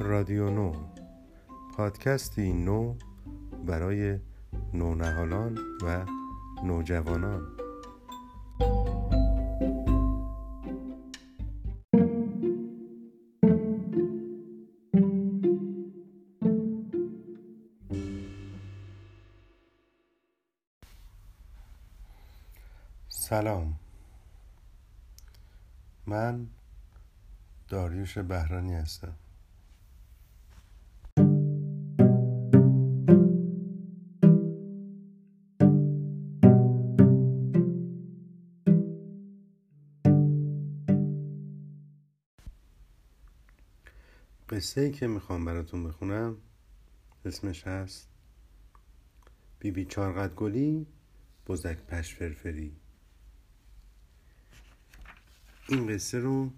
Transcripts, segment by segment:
رادیو نو. پادکستی نو برای نونهالان و نوجوانان. سلام. من داریوش بهرانی هستم. قصه ای که می‌خوام براتون بخونم اسمش هست بیبی چارقد گلی بزک پش فرفری. این قصه رو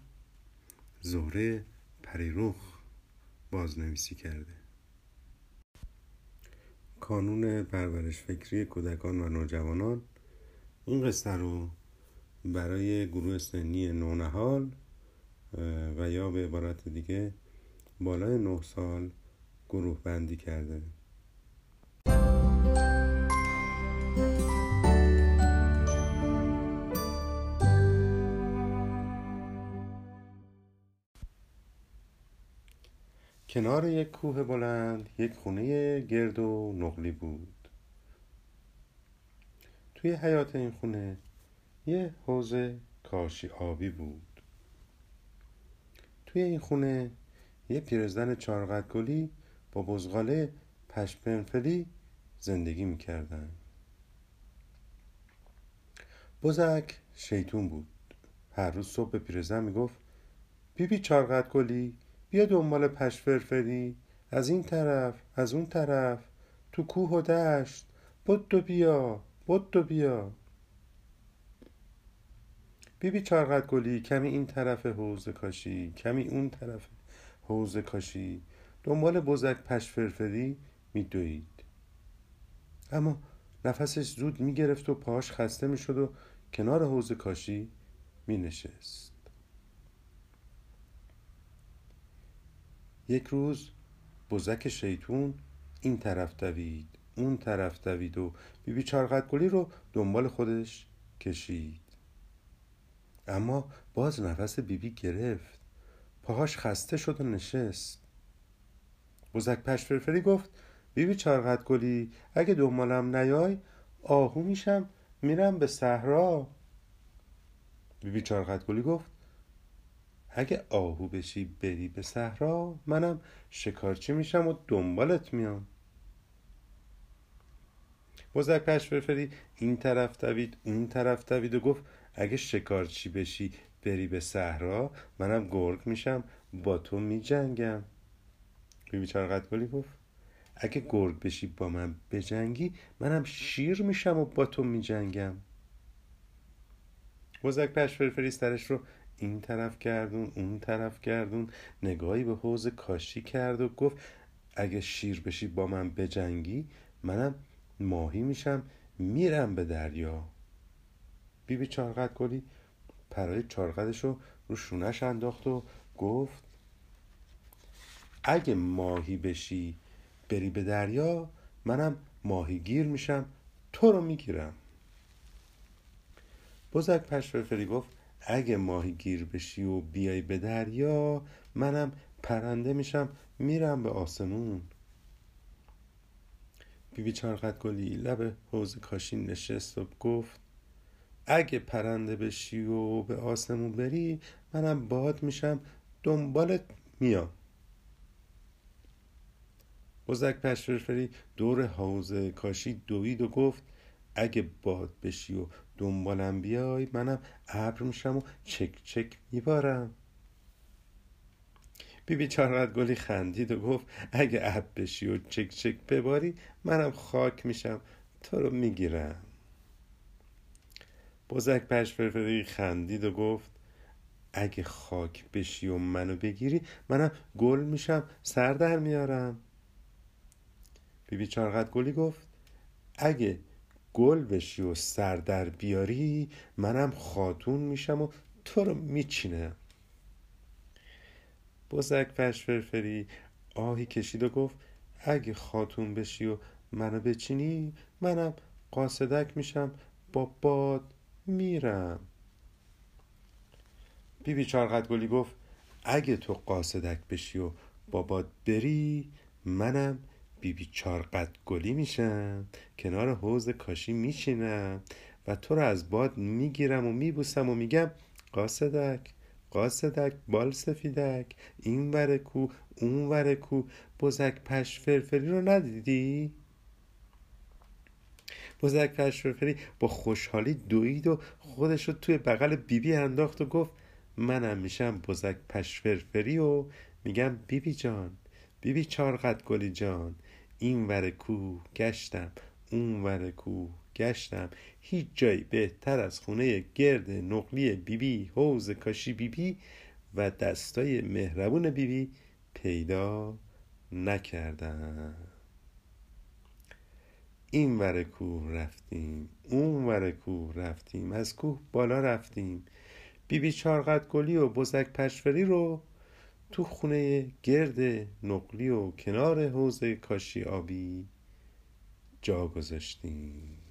زهره پریروخ بازنویسی کرده. کانون پرورش فکری کودکان و نوجوانان. این قصه رو برای گروه سنی نونهال و یا به عبارت دیگه بالای نه سال گروه بندی کرده. کنار یک کوه بلند یک خونه گرد و نقلی بود. توی حیات این خونه یه حوز کاشی آبی بود. توی این خونه یه پیرزن چارقد با بزغاله پشپنفلی زندگی می‌کردن. بزک شیطون بود. هر روز صبح به پیرزن می‌گفت بیبی چارقد بیا دنبال پشفرفری از این طرف از اون طرف. تو کوه و دشت. بود و بیا بود و بیا. بیبی چارقد کمی این طرف حوز کاشی کمی اون طرف. حوز کاشی. دنبال بزک پشفرفری میدوید. اما نفسش زود می‌گرفت و پاش خسته می‌شد و کنار حوز کاشی مینشست. یک روز بزک شیطون این طرف دوید اون طرف دوید و بیبی چارقد گلی رو دنبال خودش کشید. اما باز نفس بیبی گرفت. پاهاش خسته شد و نشست. بزک پشفرفری گفت بیبی چارقد گلی اگه دنبالم نیای آهو میشم میرم به صحرا. بیبی چارقد گلی گفت اگه آهو بشی بری به صحرا منم شکارچی میشم و دنبالت میام. بزک پشفرفری این طرف دوید اون طرف دوید و گفت اگه شکارچی بشی بری به صحرا منم گرگ میشم با تو میجنگم. بیبی چارقد گلی گفت؟ اگه گرگ بشی با من بجنگی منم شیر میشم و با تو میجنگم. بزک پشفرفری سرش رو این طرف گردون اون طرف گردون نگاهی به حوز کاشی کرد و گفت اگه شیر بشی با من بجنگی منم ماهی میشم میرم به دریا. بیبی چارقد گلی پرای چارقدش رو رو شونش انداخت و گفت اگه ماهی بشی بری به دریا منم ماهیگیر میشم تو رو می‌گیرم. بزک پشفرفری گفت اگه ماهی گیر بشی و بیای به دریا منم پرنده میشم میرم به آسمون. بیبی چارقد گلی لب حوز کاشین نشست و گفت اگه پرنده بشی و به آسمون بری منم باد میشم. دنبالت میام. بزک پشفرفری دور حوز کاشی دوید و گفت اگه باد بشی و دنبالم بیای منم ابر میشم و چک چک میبارم. بیبی چارقد گلی خندید و گفت اگه ابر بشی و چک چک بباری منم خاک میشم. تو رو می‌گیرم. بزک پشفرفری خندید و گفت اگه خاک بشی و منو بگیری منم گل میشم سر در میارم. بیبی چارقد گلی گفت اگه گل بشی و سر در بیاری منم خاتون میشم و تو رو میچینم. بزک پشفرفری آهی کشید و گفت اگه خاتون بشی و منو بچینی منم قاصدک میشم با باد میرم بیبی چارقد گلی گفت اگه تو قاصدک بشی و با باد بری منم بیبی چارقد گلی میشم کنار حوز کاشی میشینم و تو رو از باد می‌گیرم و میبوسم و میگم قاصدک قاصدک بال سفیدک این کو اون کو بزک پش فرفری رو ندیدی؟ پش فرفری با خوشحالی دوید و خودش رو توی بغل بیبی انداخت و گفت منم میشم بزک پش فرفری و میگم بیبی جان بیبی چارقد گلی جان این ور کو گشتم اون ور کو گشتم. هیچ جایی بهتر از خونه گرد نقلی بیبی حوز کاشی بیبی و دستای مهربون بیبی پیدا نکردم. این ور کوه رفتیم اون ور کوه رفتیم از کوه بالا رفتیم. بیبی چارقد گلی و بزک پشوری رو تو خونه گرد نقلی و کنار حوز کاشی آبی جا گذاشتیم.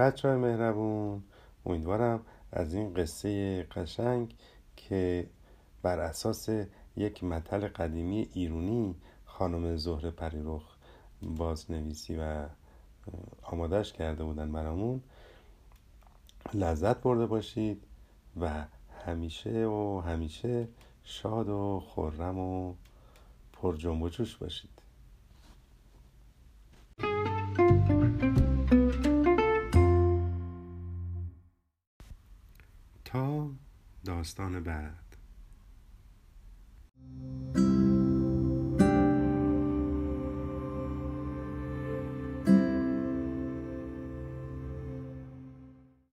بچه های مهربون امیدوارم از این قصه قشنگ که بر اساس یک متل قدیمی ایرونی خانم زهره پریرخ بازنویسی و آمادش کرده بودن برامون لذت برده باشید و همیشه و همیشه شاد و خورم و پر جنب و جوش باشید. تا داستان بعد.